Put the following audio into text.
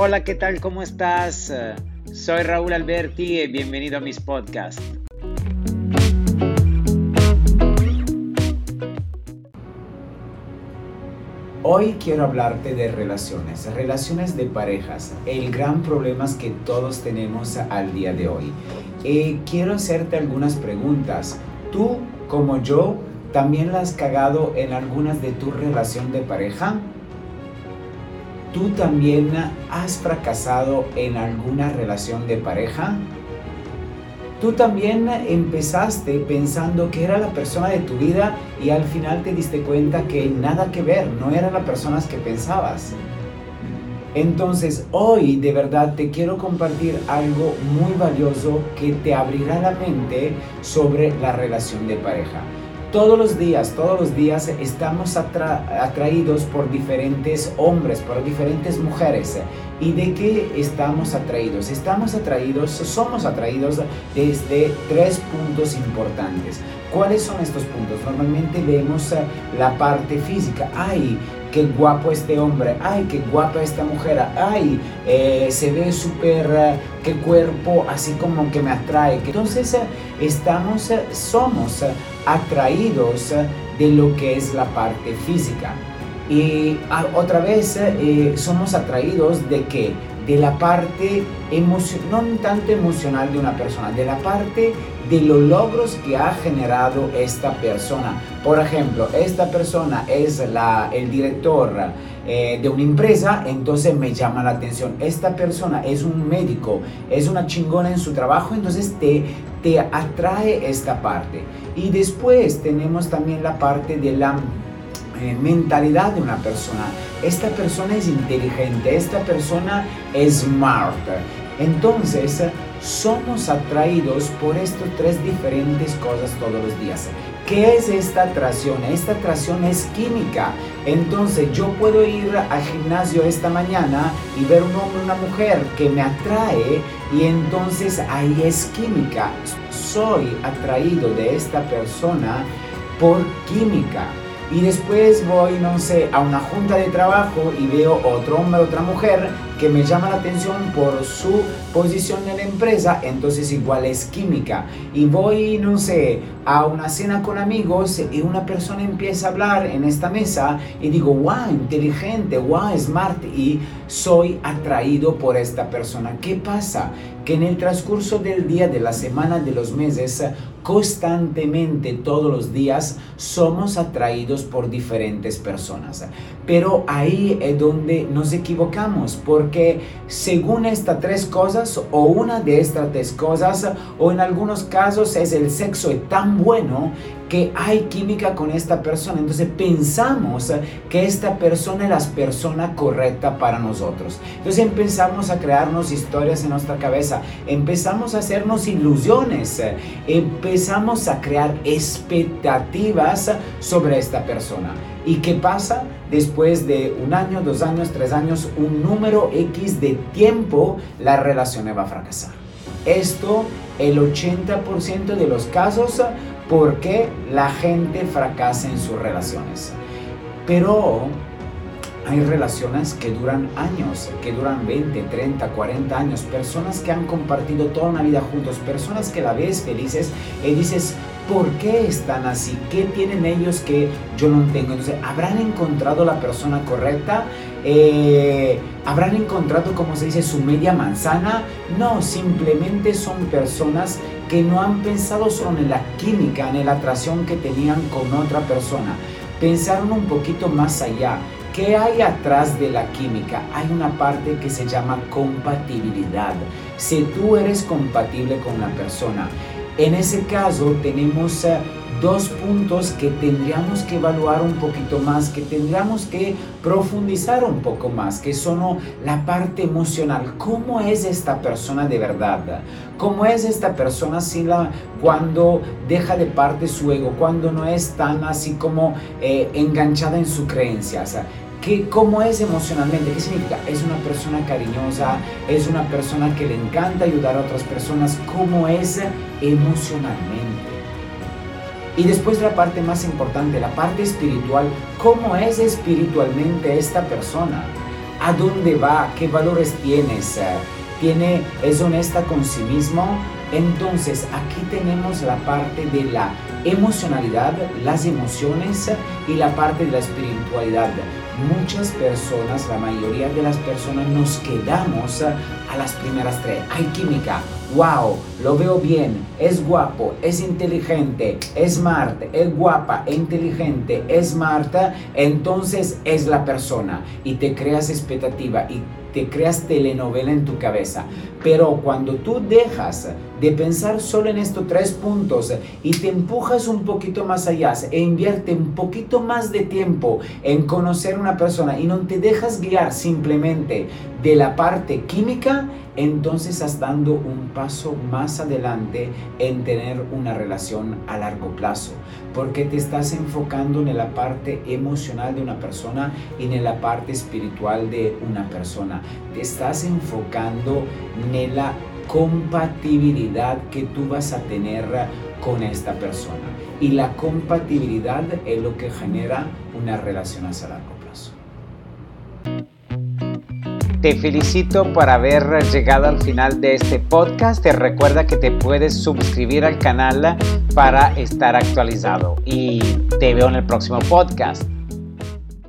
Hola, ¿qué tal? ¿Cómo estás? Soy Raúl Alberti y bienvenido a mis podcasts. Hoy quiero hablarte de relaciones, relaciones de parejas, el gran problema que todos tenemos al día de hoy. Eh, quiero hacerte algunas preguntas. Tú, como yo, también la has cagado en algunas de tu relación de pareja? ¿Tú también has fracasado en alguna relación de pareja? Tú también empezaste pensando que era la persona de tu vida y al final te diste cuenta que nada que ver, no eran las personas que pensabas. Entonces hoy de verdad te quiero compartir algo muy valioso que te abrirá la mente sobre la relación de pareja. Todos los días, todos los días estamos atraídos por diferentes hombres, por diferentes mujeres. ¿Y de qué estamos atraídos? Estamos atraídos, somos atraídos desde tres puntos importantes. ¿Cuáles son estos puntos? Normalmente vemos la parte física. Qué guapo este hombre, ay, qué guapa esta mujer, ay, eh, se ve súper, eh, qué cuerpo así como que me atrae. Entonces eh, estamos, somos atraídos de lo que es la parte física. Y ah, otra vez somos atraídos de que de la parte no tanto emocional de una persona, de la parte de los logros que ha generado esta persona. Por ejemplo, esta persona es la, el director eh, de una empresa, entonces me llama la atención. Esta persona es un médico, es una chingona en su trabajo, entonces te, te atrae esta parte. Y después tenemos también la parte de la eh, mentalidad de una persona. Esta persona es inteligente, esta persona es smart. Entonces, somos atraídos por estas tres diferentes cosas todos los días. ¿Qué es esta atracción? Esta atracción es química. Entonces yo puedo ir al gimnasio esta mañana y ver un hombre una mujer que me atrae y entonces ahí es química. Soy atraído de esta persona por química y después voy, no sé, a una junta de trabajo y veo otro hombre, otra mujer que me llama la atención por su posición en la empresa, entonces igual es química. Y voy, no sé, a una cena con amigos y una persona empieza a hablar en esta mesa y digo, wow, inteligente, wow, smart y soy atraído por esta persona. ¿Qué pasa? Que en el transcurso del día, de la semana, de los meses, constantemente, todos los días, somos atraídos por diferentes personas. Pero ahí es donde nos equivocamos, porque según estas tres cosas, o una de estas tres cosas, o en algunos casos es el sexo es tan bueno que hay química con esta persona. Entonces pensamos que esta persona es la persona correcta para nosotros. Entonces empezamos a crearnos historias en nuestra cabeza, empezamos a hacernos ilusiones, empezamos a crear expectativas sobre esta persona. ¿Y qué pasa? Después de un año, dos años, tres años, un número X de tiempo, la relación va a fracasar. Esto, el 80% de los casos, porque la gente fracasa en sus relaciones. Pero hay relaciones que duran años, que duran 20, 30, 40 años, personas que han compartido toda una vida juntos, personas que la ves felices y dices, ¿por qué están así? ¿Qué tienen ellos que yo no tengo? Entonces, ¿habrán encontrado la persona correcta? Eh, ¿Habrán encontrado, como se dice, su media manzana? No, simplemente son personas que no han pensado solo en la química, en la atracción que tenían con otra persona. Pensaron un poquito más allá ¿Qué hay atrás de la química? Hay una parte que se llama compatibilidad. Si tú eres compatible con una persona, en ese caso tenemos eh, dos puntos que tendríamos que evaluar un poquito más, que tendríamos que profundizar un poco más, que son la parte emocional. ¿Cómo es esta persona de verdad? ¿Cómo es esta persona si la, cuando deja de parte su ego, cuando no es tan así como eh, enganchada en su creencia? ¿Cómo es emocionalmente? ¿Qué significa? Es una persona cariñosa, es una persona que le encanta ayudar a otras personas. ¿Cómo es emocionalmente? Y después la parte más importante, la parte espiritual. ¿Cómo es espiritualmente esta persona? a dónde va, qué valores tienes, tiene, es honesta con sí mismo. Entonces aquí tenemos la parte de la emocionalidad, las emociones y la parte de la espiritualidad muchas personas, la mayoría de las personas nos quedamos a las primeras tres. Hay química, wow, lo veo bien, es guapo, es inteligente, es smart, es guapa, es inteligente, es smart, entonces es la persona y te creas expectativa y te creas telenovela en tu cabeza. Pero cuando tú dejas de pensar solo en estos tres puntos y te empujas un poquito más allá e invierte un poquito más de tiempo en conocer una persona y no te dejas guiar simplemente de la parte química, entonces estás dando un paso más adelante en tener una relación a largo plazo, porque te estás enfocando en la parte emocional de una persona y en la parte espiritual de una persona. Te estás enfocando en la compatibilidad que tú vas a tener con esta persona. Y la compatibilidad es lo que genera una relación a largo Te felicito por haber llegado al final de este podcast. Te recuerda que te puedes suscribir al canal para estar actualizado. Y te veo en el próximo podcast.